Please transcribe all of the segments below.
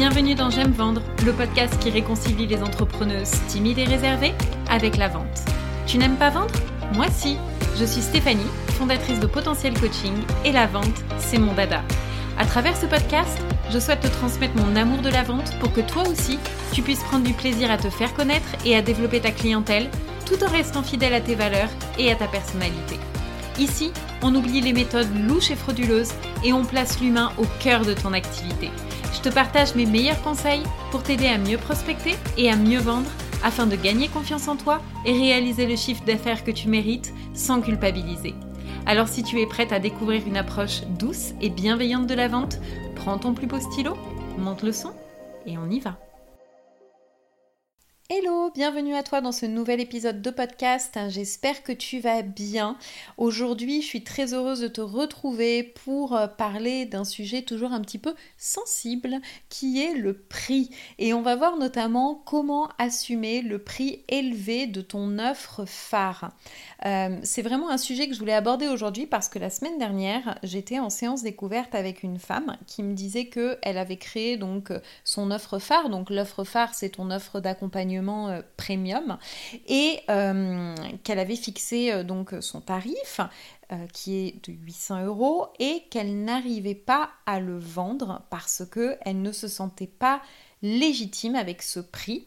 Bienvenue dans J'aime vendre, le podcast qui réconcilie les entrepreneuses timides et réservées avec la vente. Tu n'aimes pas vendre? Moi si. Je suis Stéphanie, fondatrice de Potentiel Coaching et la vente, c'est mon dada. À travers ce podcast, je souhaite te transmettre mon amour de la vente pour que toi aussi, tu puisses prendre du plaisir à te faire connaître et à développer ta clientèle tout en restant fidèle à tes valeurs et à ta personnalité. Ici, on oublie les méthodes louches et frauduleuses et on place l'humain au cœur de ton activité. Je te partage mes meilleurs conseils pour t'aider à mieux prospecter et à mieux vendre afin de gagner confiance en toi et réaliser le chiffre d'affaires que tu mérites sans culpabiliser. Alors si tu es prête à découvrir une approche douce et bienveillante de la vente, prends ton plus beau stylo, monte le son et on y va. Hello, bienvenue à toi dans ce nouvel épisode de podcast. J'espère que tu vas bien. Aujourd'hui, je suis très heureuse de te retrouver pour euh, parler d'un sujet toujours un petit peu sensible qui est le prix. Et on va voir notamment comment assumer le prix élevé de ton offre phare. Euh, c'est vraiment un sujet que je voulais aborder aujourd'hui parce que la semaine dernière, j'étais en séance découverte avec une femme qui me disait qu'elle avait créé donc son offre phare. Donc l'offre phare, c'est ton offre d'accompagnement euh, premium. Et euh, qu'elle avait fixé euh, donc son tarif qui est de 800 euros et qu'elle n'arrivait pas à le vendre parce que elle ne se sentait pas légitime avec ce prix.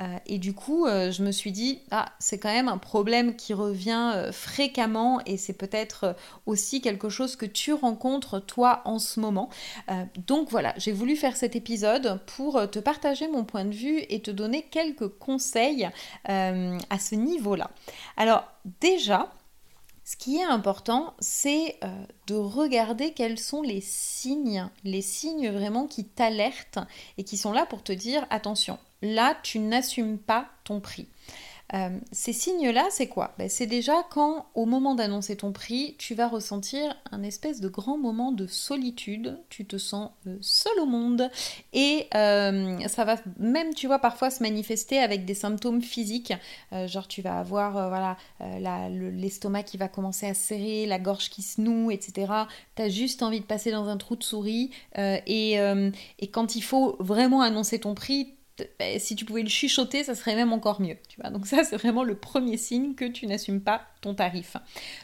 Euh, et du coup, euh, je me suis dit, ah, c'est quand même un problème qui revient euh, fréquemment et c'est peut-être aussi quelque chose que tu rencontres toi en ce moment. donc voilà, j'ai voulu faire cet épisode pour te partager mon point de vue et te donner quelques conseils à ce niveau-là. Alors déjà, ce qui est important, c'est de regarder quels sont les signes, les signes vraiment qui t'alertent et qui sont là pour te dire attention, là, tu n'assumes pas ton prix. Euh, ces signes-là, c'est quoi? Ben, C'est déjà quand, au moment d'annoncer ton prix, tu vas ressentir un espèce de grand moment de solitude, tu te sens euh, seul au monde, et euh, ça va même, tu vois, parfois se manifester avec des symptômes physiques, genre tu vas avoir voilà, l'estomac qui va commencer à serrer, la gorge qui se noue, etc. Tu as juste envie de passer dans un trou de souris, et, et quand il faut vraiment annoncer ton prix, bah, si tu pouvais le chuchoter, ça serait même encore mieux. Donc ça, c'est vraiment le premier signe que tu n'assumes pas ton tarif.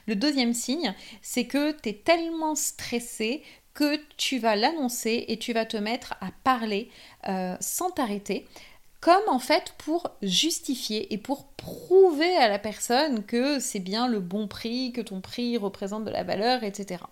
Le deuxième signe, c'est que tu es tellement stressé que tu vas l'annoncer et tu vas te mettre à parler euh, sans t'arrêter comme en fait pour justifier et pour prouver à la personne que c'est bien le bon prix, que ton prix représente de la valeur, etc.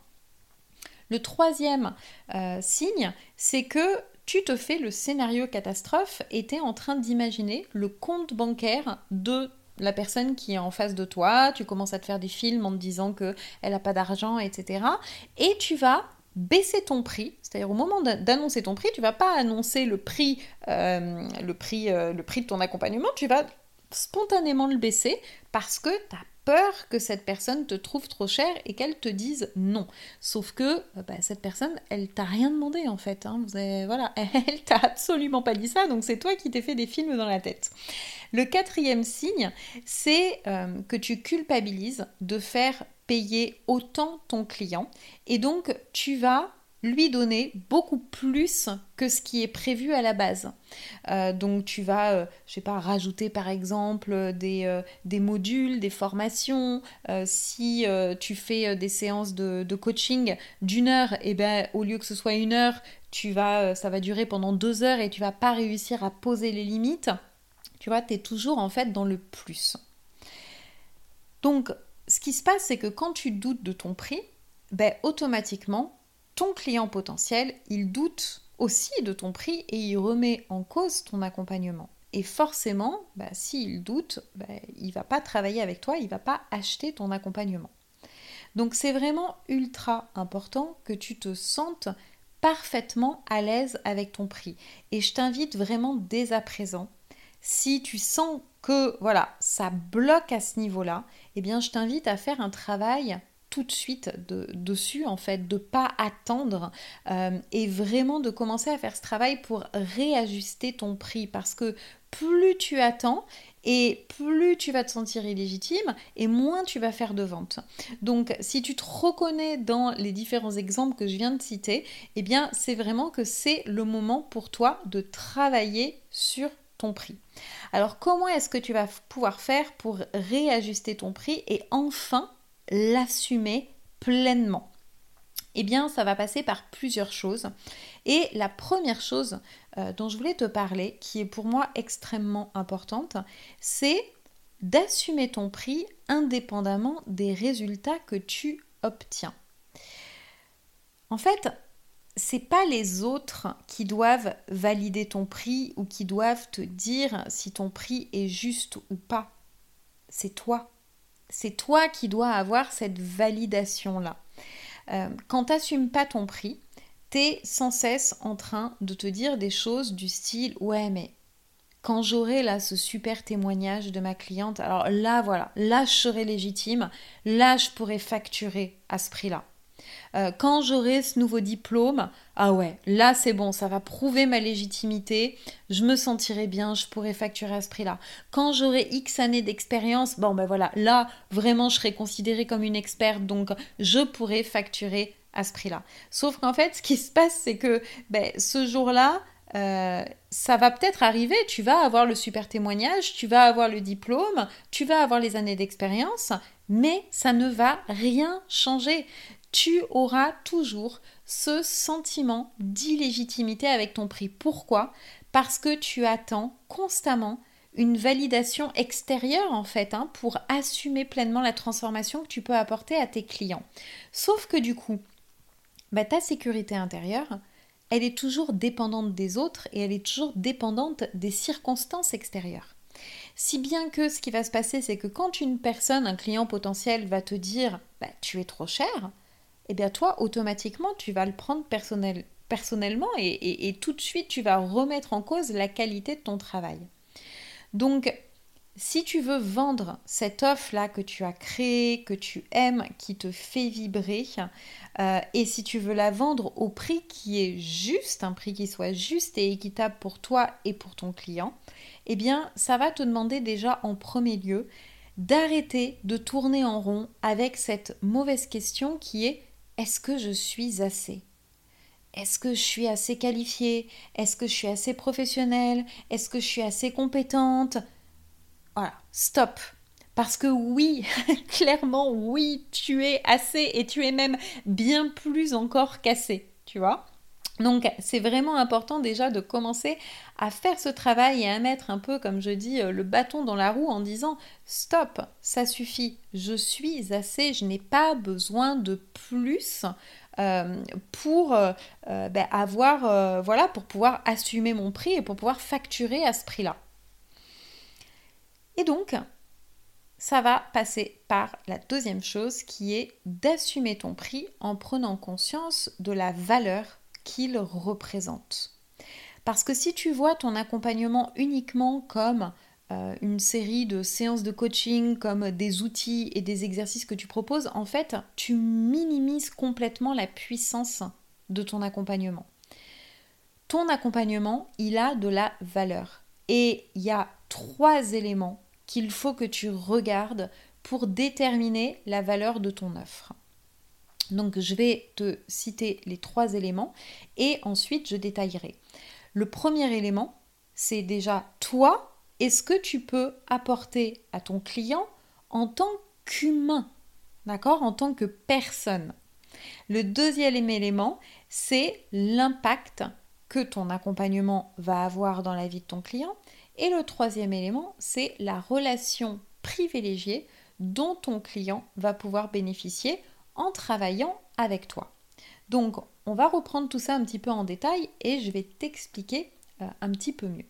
Le troisième euh, signe, c'est que tu te fais le scénario catastrophe et tu es en train d'imaginer le compte bancaire de la personne qui est en face de toi, tu commences à te faire des films en te disant qu'elle n'a pas d'argent, etc. Et tu vas baisser ton prix, c'est-à-dire au moment d'annoncer ton prix, tu vas pas annoncer le prix, euh, le, prix euh, le prix de ton accompagnement, tu vas spontanément le baisser parce que tu as peur que cette personne te trouve trop cher et qu'elle te dise non. Sauf que euh, bah, cette personne, elle t'a rien demandé en fait. Hein. Voilà, elle t'a absolument pas dit ça, donc c'est toi qui t'es fait des films dans la tête. Le quatrième signe, c'est euh, que tu culpabilises de faire payer autant ton client et donc tu vas lui donner beaucoup plus que ce qui est prévu à la base. Euh, donc tu vas, je euh, je sais pas, rajouter par exemple des, euh, des modules, des formations. si tu fais des séances de, coaching d'une heure, et eh ben au lieu que ce soit une heure, tu vas, ça va durer pendant deux heures et tu vas pas réussir à poser les limites. Tu vois, tu es toujours en fait dans le plus. Donc, ce qui se passe, c'est que quand tu doutes de ton prix, ben, automatiquement, ton client potentiel, il doute aussi de ton prix et il remet en cause ton accompagnement. Et forcément, bah, s'il doute, bah, il va pas travailler avec toi, il va pas acheter ton accompagnement. Donc c'est vraiment ultra important que tu te sentes parfaitement à l'aise avec ton prix. Et je t'invite vraiment dès à présent, si tu sens que voilà, ça bloque à ce niveau-là, eh bien je t'invite à faire un travail tout de suite de, dessus, en fait, de pas attendre euh, et vraiment de commencer à faire ce travail pour réajuster ton prix parce que plus tu attends Et plus tu vas te sentir illégitime et moins tu vas faire de ventes. Donc si tu te reconnais dans les différents exemples que je viens de citer, eh bien c'est vraiment que c'est le moment pour toi de travailler sur ton prix. Alors comment est-ce que tu vas pouvoir faire pour réajuster ton prix et enfin l'assumer pleinement eh bien, ça va passer par plusieurs choses. Et la première chose euh, dont je voulais te parler, qui est pour moi extrêmement importante, c'est d'assumer ton prix indépendamment des résultats que tu obtiens. En fait, c'est pas les autres qui doivent valider ton prix ou qui doivent te dire si ton prix est juste ou pas. C'est toi. C'est toi qui dois avoir cette validation-là. Euh, quand tu n'assumes pas ton prix, tu es sans cesse en train de te dire des choses du style Ouais, mais quand j'aurai là ce super témoignage de ma cliente, alors là, voilà, là, je serai légitime, là, je pourrai facturer à ce prix-là. Euh, quand j'aurai ce nouveau diplôme, ah ouais, là c'est bon, ça va prouver ma légitimité, je me sentirai bien, je pourrai facturer à ce prix-là. Quand j'aurai X années d'expérience, bon ben voilà, là vraiment je serai considérée comme une experte, donc je pourrai facturer à ce prix-là. Sauf qu'en fait, ce qui se passe, c'est que ben, ce jour-là, euh, ça va peut-être arriver, tu vas avoir le super témoignage, tu vas avoir le diplôme, tu vas avoir les années d'expérience, mais ça ne va rien changer tu auras toujours ce sentiment d'illégitimité avec ton prix. Pourquoi? Parce que tu attends constamment une validation extérieure en fait hein, pour assumer pleinement la transformation que tu peux apporter à tes clients. Sauf que du coup, bah, ta sécurité intérieure, elle est toujours dépendante des autres et elle est toujours dépendante des circonstances extérieures. Si bien que ce qui va se passer, c'est que quand une personne, un client potentiel, va te dire bah, tu es trop cher, eh bien toi, automatiquement, tu vas le prendre personnel, personnellement et, et, tout de suite, tu vas remettre en cause la qualité de ton travail. Donc, si tu veux vendre cette offre-là que tu as créée, que tu aimes, qui te fait vibrer, euh, et si tu veux la vendre au prix qui est juste, un prix qui soit juste et équitable pour toi et pour ton client, eh bien, ça va te demander déjà en premier lieu d'arrêter de tourner en rond avec cette mauvaise question qui est est-ce que je suis assez? Est-ce que je suis assez qualifiée? Est-ce que je suis assez professionnelle? Est-ce que je suis assez compétente? Voilà, stop. Parce que oui, clairement, oui, tu es assez et tu es même bien plus encore qu'assez, tu vois? Donc c'est vraiment important déjà de commencer à faire ce travail et à mettre un peu, comme je dis, euh, le bâton dans la roue en disant stop, ça suffit, je suis assez, je n'ai pas besoin de plus euh, pour euh, ben, avoir, voilà, pour pouvoir assumer mon prix et pour pouvoir facturer à ce prix-là. Et donc, ça va passer par la deuxième chose qui est d'assumer ton prix en prenant conscience de la valeur qu'il représente. Parce que si tu vois ton accompagnement uniquement comme euh, une série de séances de coaching, comme des outils et des exercices que tu proposes, en fait, tu minimises complètement la puissance de ton accompagnement. Ton accompagnement, il a de la valeur. Et il y a trois éléments qu'il faut que tu regardes pour déterminer la valeur de ton offre. Donc je vais te citer les trois éléments et ensuite je détaillerai. Le premier élément, c'est déjà toi et ce que tu peux apporter à ton client en tant qu'humain, d'accord En tant que personne? Le deuxième élément, c'est l'impact que ton accompagnement va avoir dans la vie de ton client. Et le troisième élément, c'est la relation privilégiée dont ton client va pouvoir bénéficier en travaillant avec toi. Donc, on va reprendre tout ça un petit peu en détail et je vais t'expliquer euh, un petit peu mieux.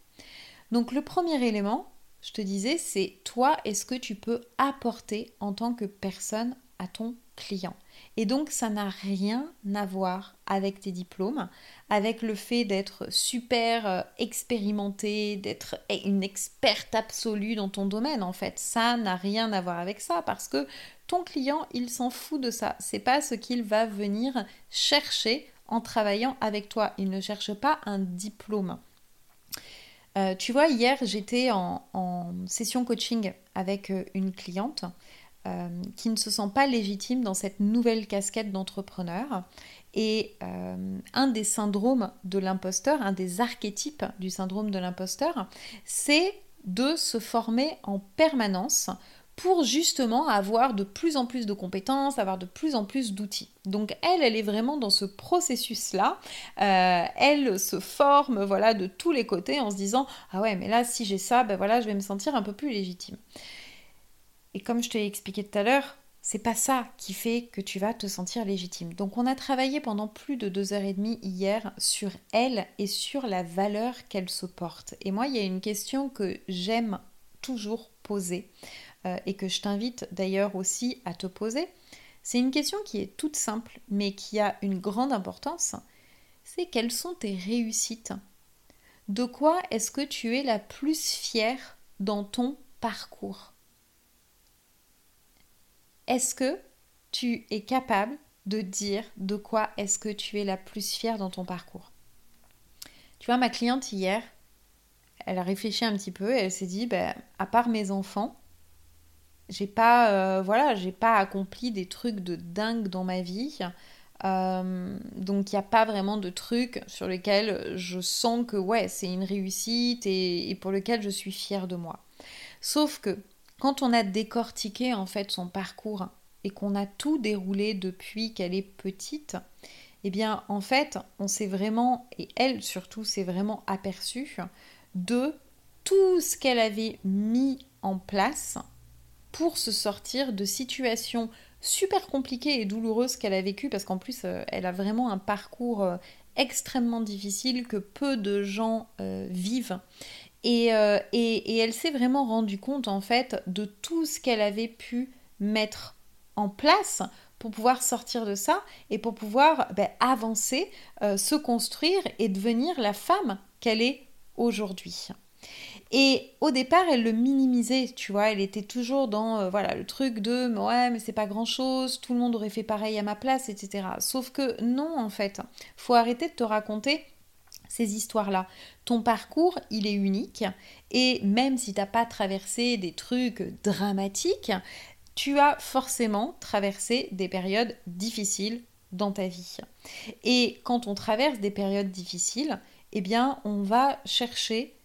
Donc, le premier élément, je te disais, c'est toi, est-ce que tu peux apporter en tant que personne à ton client et donc ça n'a rien à voir avec tes diplômes, avec le fait d'être super euh, expérimenté, d'être une experte absolue dans ton domaine en fait. Ça n'a rien à voir avec ça parce que ton client, il s'en fout de ça. C'est pas ce qu'il va venir chercher en travaillant avec toi. Il ne cherche pas un diplôme. Euh, tu vois, hier, j'étais en, session coaching avec euh, une cliente euh, qui ne se sent pas légitime dans cette nouvelle casquette d'entrepreneur. Et un des syndromes de l'imposteur, un des archétypes du syndrome de l'imposteur, c'est de se former en permanence pour justement avoir de plus en plus de compétences, avoir de plus en plus d'outils. Donc elle, elle est vraiment dans ce processus-là. Euh, elle se forme, voilà, de tous les côtés en se disant ah ouais, mais là si j'ai ça, ben voilà, je vais me sentir un peu plus légitime. Et comme je te l'ai expliqué tout à l'heure, c'est pas ça qui fait que tu vas te sentir légitime. Donc on a travaillé pendant plus de deux heures et demie hier sur elle et sur la valeur qu'elle se porte. Et moi, il y a une question que j'aime toujours poser euh, et que je t'invite d'ailleurs aussi à te poser, c'est une question qui est toute simple mais qui a une grande importance. C'est quelles sont tes réussites? De quoi est-ce que tu es la plus fière dans ton parcours? Est-ce que tu es capable de dire de quoi est-ce que tu es la plus fière dans ton parcours? Tu vois, ma cliente hier, elle a réfléchi un petit peu et elle s'est dit, ben, à part mes enfants, j'ai pas euh, voilà j'ai pas accompli des trucs de dingue dans ma vie. Euh, donc il n'y a pas vraiment de trucs sur lesquels je sens que ouais c'est une réussite et, pour lequel je suis fière de moi. Sauf que quand on a décortiqué en fait son parcours et qu'on a tout déroulé depuis qu'elle est petite eh bien en fait on s'est vraiment et elle surtout s'est vraiment aperçue de tout ce qu'elle avait mis en place pour se sortir de situations super compliquées et douloureuses qu'elle a vécues, parce qu'en plus, euh, elle a vraiment un parcours euh, extrêmement difficile que peu de gens euh, vivent. Et, et, elle s'est vraiment rendue compte, en fait, de tout ce qu'elle avait pu mettre en place pour pouvoir sortir de ça et pour pouvoir ben, avancer, se construire et devenir la femme qu'elle est aujourd'hui. Et au départ, elle le minimisait, tu vois, elle était toujours dans euh, voilà le truc de ouais, mais c'est pas grand chose, tout le monde aurait fait pareil à ma place, etc. Sauf que non, en fait, faut arrêter de te raconter ces histoires-là. Ton parcours, il est unique, et même si t'as pas traversé des trucs dramatiques, tu as forcément traversé des périodes difficiles dans ta vie. Et quand on traverse des périodes difficiles, eh bien, on va chercher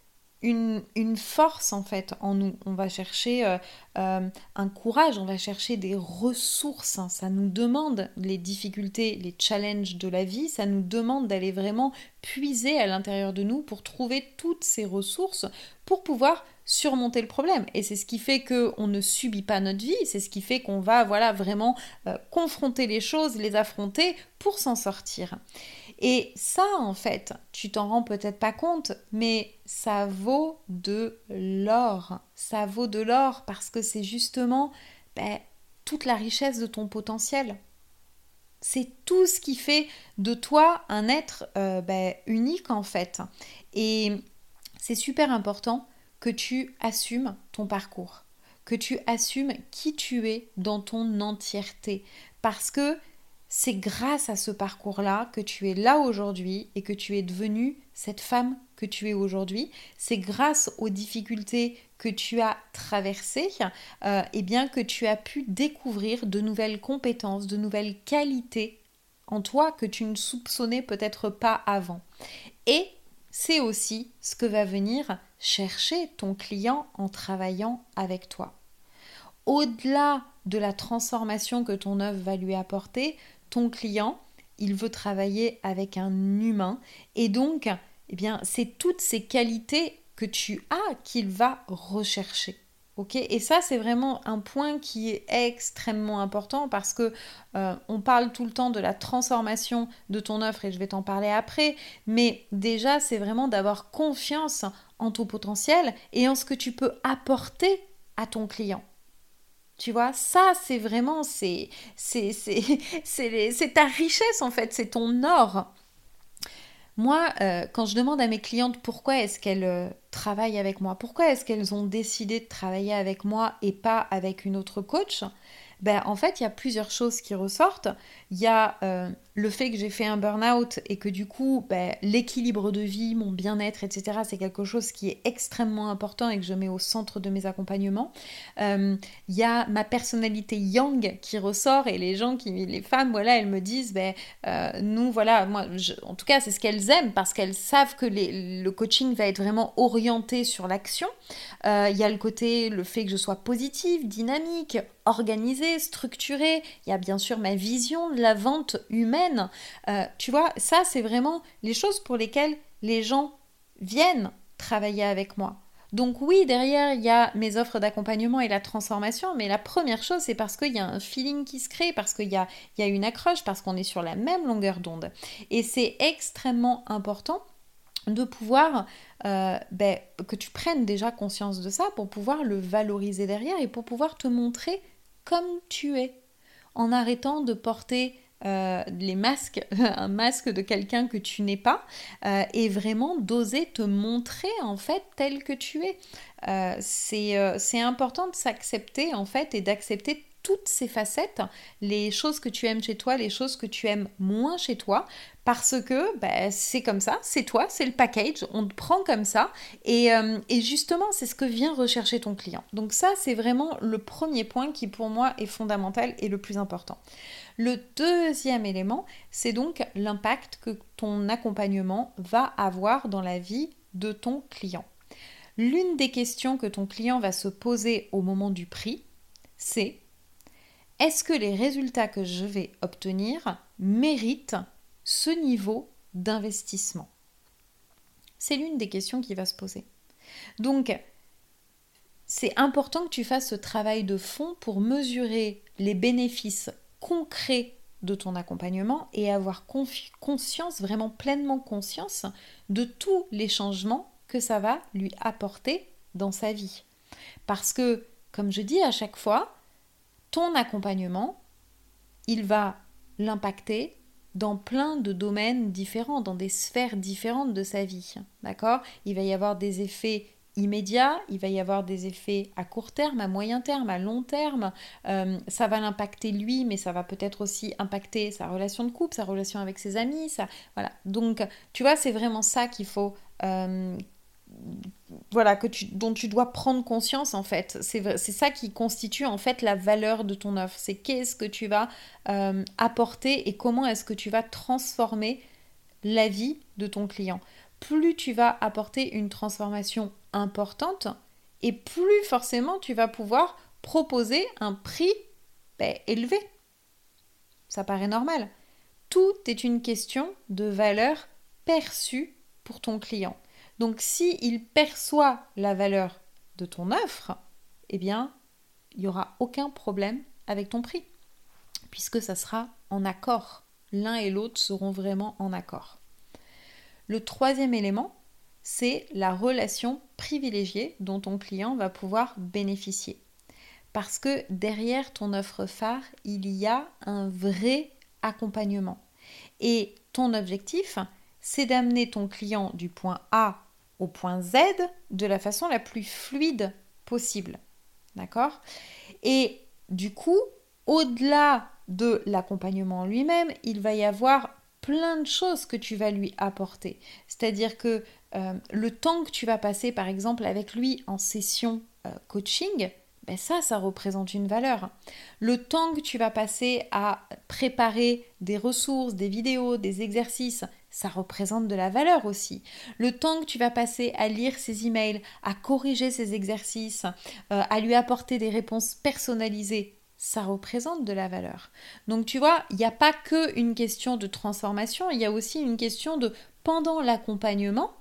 une, force en fait en nous. On va chercher euh, euh, un courage, on va chercher des ressources. Hein. Ça nous demande les difficultés, les challenges de la vie, ça nous demande d'aller vraiment puiser à l'intérieur de nous pour trouver toutes ces ressources pour pouvoir surmonter le problème. Et c'est ce qui fait qu'on ne subit pas notre vie, c'est ce qui fait qu'on va voilà vraiment euh, confronter les choses, les affronter pour s'en sortir. Et ça, en fait, tu t'en rends peut-être pas compte, mais ça vaut de l'or. Ça vaut de l'or parce que c'est justement ben, toute la richesse de ton potentiel. C'est tout ce qui fait de toi un être euh, ben, unique en fait. Et c'est super important que tu assumes ton parcours, que tu assumes qui tu es dans ton entièreté. Parce que c'est grâce à ce parcours-là que tu es là aujourd'hui et que tu es devenue cette femme que tu es aujourd'hui. C'est grâce aux difficultés que tu as traversées euh, et bien que tu as pu découvrir de nouvelles compétences, de nouvelles qualités en toi que tu ne soupçonnais peut-être pas avant. Et c'est aussi ce que va venir chercher ton client en travaillant avec toi. Au-delà de la transformation que ton œuvre va lui apporter, ton client, il veut travailler avec un humain et donc, eh bien, c'est toutes ces qualités que tu as qu'il va rechercher. Ok? Et ça, c'est vraiment un point qui est extrêmement important parce que euh, on parle tout le temps de la transformation de ton offre et je vais t'en parler après. Mais déjà, c'est vraiment d'avoir confiance en ton potentiel et en ce que tu peux apporter à ton client. Tu vois, ça, c'est vraiment, c'est, ta richesse en fait, c'est ton or. Moi, euh, quand je demande à mes clientes pourquoi est-ce qu'elles euh, travaillent avec moi, pourquoi est-ce qu'elles ont décidé de travailler avec moi et pas avec une autre coach, ben, En fait, il y a plusieurs choses qui ressortent. Il y a euh, le fait que j'ai fait un burn-out et que du coup, ben, l'équilibre de vie, mon bien-être, etc., c'est quelque chose qui est extrêmement important et que je mets au centre de mes accompagnements. Euh, il y a ma personnalité yang qui ressort et les gens, qui, les femmes, voilà, elles me disent, ben, euh, nous, voilà, moi, en tout cas, c'est ce qu'elles aiment parce qu'elles savent que le coaching va être vraiment orienté sur l'action. Il y a le côté, le fait que je sois positive, dynamique, organisée, structurée. Il y a bien sûr ma vision de la vente humaine. Euh, tu vois, ça, c'est vraiment les choses pour lesquelles les gens viennent travailler avec moi. Donc oui, derrière, il y a mes offres d'accompagnement et la transformation, mais la première chose, c'est parce qu'il y a un feeling qui se crée, parce qu'il y a, une accroche, parce qu'on est sur la même longueur d'onde. Et c'est extrêmement important de pouvoir euh, ben, que tu prennes déjà conscience de ça pour pouvoir le valoriser derrière et pour pouvoir te montrer comme tu es, en arrêtant de porter euh, les masques, un masque de quelqu'un que tu n'es pas, euh, et vraiment d'oser te montrer en fait tel que tu es. Euh, c'est important de s'accepter en fait et d'accepter toutes ces facettes, les choses que tu aimes chez toi, les choses que tu aimes moins chez toi, parce que bah, c'est comme ça, c'est toi, c'est le package, on te prend comme ça, et, euh, et justement c'est ce que vient rechercher ton client. Donc ça c'est vraiment le premier point qui pour moi est fondamental et le plus important. Le deuxième élément, c'est donc l'impact que ton accompagnement va avoir dans la vie de ton client. L'une des questions que ton client va se poser au moment du prix, c'est est-ce que les résultats que je vais obtenir méritent ce niveau d'investissement? C'est l'une des questions qui va se poser. Donc, c'est important que tu fasses ce travail de fond pour mesurer les bénéfices concrets de ton accompagnement et avoir conscience, vraiment pleinement conscience de tous les changements que ça va lui apporter dans sa vie. Parce que, comme je dis à chaque fois, ton accompagnement, il va l'impacter dans plein de domaines différents, dans des sphères différentes de sa vie. D'accord? Il va y avoir des effets immédiats, il va y avoir des effets à court terme, à moyen terme, à long terme. Euh, ça va l'impacter lui, mais ça va peut-être aussi impacter sa relation de couple, sa relation avec ses amis. Voilà. Donc, tu vois, c'est vraiment ça qu'il faut, euh, voilà, que tu, dont tu dois prendre conscience en fait. C'est ça qui constitue en fait la valeur de ton offre. C'est qu'est-ce que tu vas euh, apporter et comment est-ce que tu vas transformer la vie de ton client. Plus tu vas apporter une transformation importante et plus forcément tu vas pouvoir proposer un prix ben, élevé. Ça paraît normal. Tout est une question de valeur perçue pour ton client. Donc si il perçoit la valeur de ton offre, eh bien, il n'y aura aucun problème avec ton prix, puisque ça sera en accord. L'un et l'autre seront vraiment en accord. Le troisième élément, c'est la relation privilégiée dont ton client va pouvoir bénéficier. Parce que derrière ton offre phare, il y a un vrai accompagnement. Et ton objectif, c'est d'amener ton client du point A point Z de la façon la plus fluide possible. D'accord? Et du coup, au-delà de l'accompagnement lui-même, il va y avoir plein de choses que tu vas lui apporter. C'est-à-dire que euh, le temps que tu vas passer, par exemple, avec lui en session euh, coaching, ben ça, ça représente une valeur. Le temps que tu vas passer à préparer des ressources, des vidéos, des exercices, ça représente de la valeur aussi. Le temps que tu vas passer à lire ses emails, à corriger ses exercices, euh, à lui apporter des réponses personnalisées, ça représente de la valeur. Donc tu vois, il n'y a pas que une question de transformation, il y a aussi une question de pendant l'accompagnement,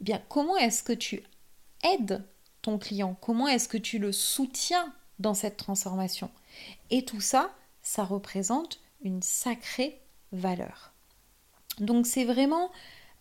eh bien comment est-ce que tu aides ton client? Comment est-ce que tu le soutiens dans cette transformation? Et tout ça, ça représente une sacrée valeur. Donc c'est vraiment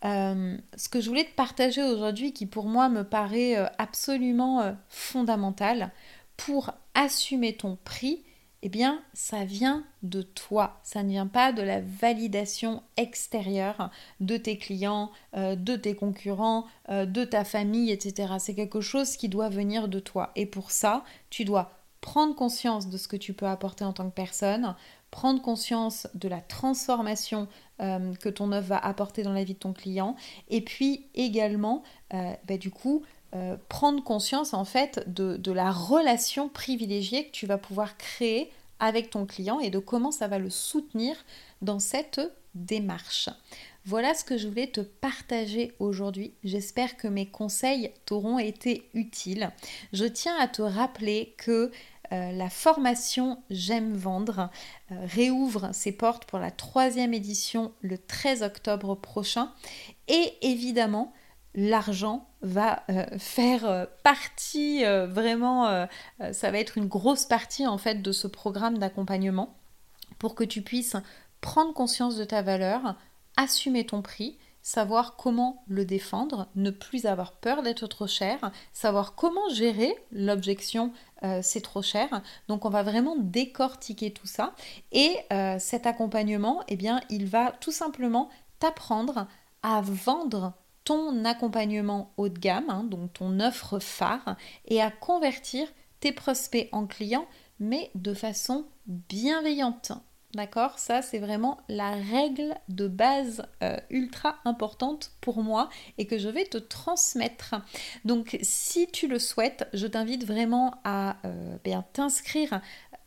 euh, ce que je voulais te partager aujourd'hui qui pour moi me paraît euh, absolument euh, fondamental pour assumer ton prix. Eh bien, ça vient de toi, ça ne vient pas de la validation extérieure de tes clients, de tes concurrents, de ta famille, etc. C'est quelque chose qui doit venir de toi. Et pour ça, tu dois prendre conscience de ce que tu peux apporter en tant que personne, prendre conscience de la transformation euh, que ton œuvre va apporter dans la vie de ton client, et puis également, euh, bah, du coup, euh, prendre conscience en fait de, de, la relation privilégiée que tu vas pouvoir créer avec ton client et de comment ça va le soutenir dans cette démarche. Voilà ce que je voulais te partager aujourd'hui. J'espère que mes conseils t'auront été utiles. Je tiens à te rappeler que euh, la formation J'aime vendre euh, réouvre ses portes pour la troisième édition le 13 octobre prochain. Et évidemment, l'argent va euh, faire partie vraiment, ça va être une grosse partie en fait de ce programme d'accompagnement pour que tu puisses prendre conscience de ta valeur, assumer ton prix, savoir comment le défendre, ne plus avoir peur d'être trop cher, savoir comment gérer l'objection euh, c'est trop cher. Donc on va vraiment décortiquer tout ça et euh, cet accompagnement, eh bien, il va tout simplement t'apprendre à vendre ton accompagnement haut de gamme, hein, donc ton offre phare, et à convertir tes prospects en clients, mais de façon bienveillante. D'accord Ça, c'est vraiment la règle de base euh, ultra importante pour moi et que je vais te transmettre. Donc, si tu le souhaites, je t'invite vraiment à euh, bien t'inscrire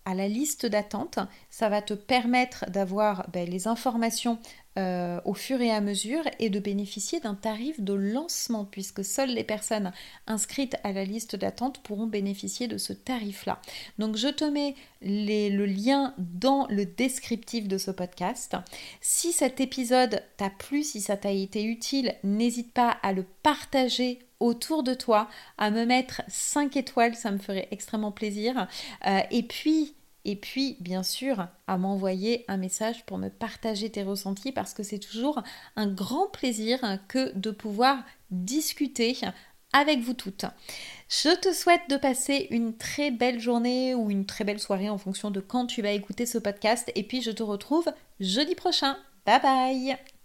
à la liste d'attente. Ça va te permettre d'avoir ben, les informations euh, au fur et à mesure et de bénéficier d'un tarif de lancement puisque seules les personnes inscrites à la liste d'attente pourront bénéficier de ce tarif-là. Donc je te mets le lien dans le descriptif de ce podcast. Si cet épisode t'a plu, si ça t'a été utile, n'hésite pas à le partager autour de toi, à me mettre 5 étoiles, ça me ferait extrêmement plaisir. Euh, et puis, et puis, bien sûr, à m'envoyer un message pour me partager tes ressentis parce que c'est toujours un grand plaisir que de pouvoir discuter avec vous toutes. Je te souhaite de passer une très belle journée ou une très belle soirée en fonction de quand tu vas écouter ce podcast et puis je te retrouve jeudi prochain. Bye bye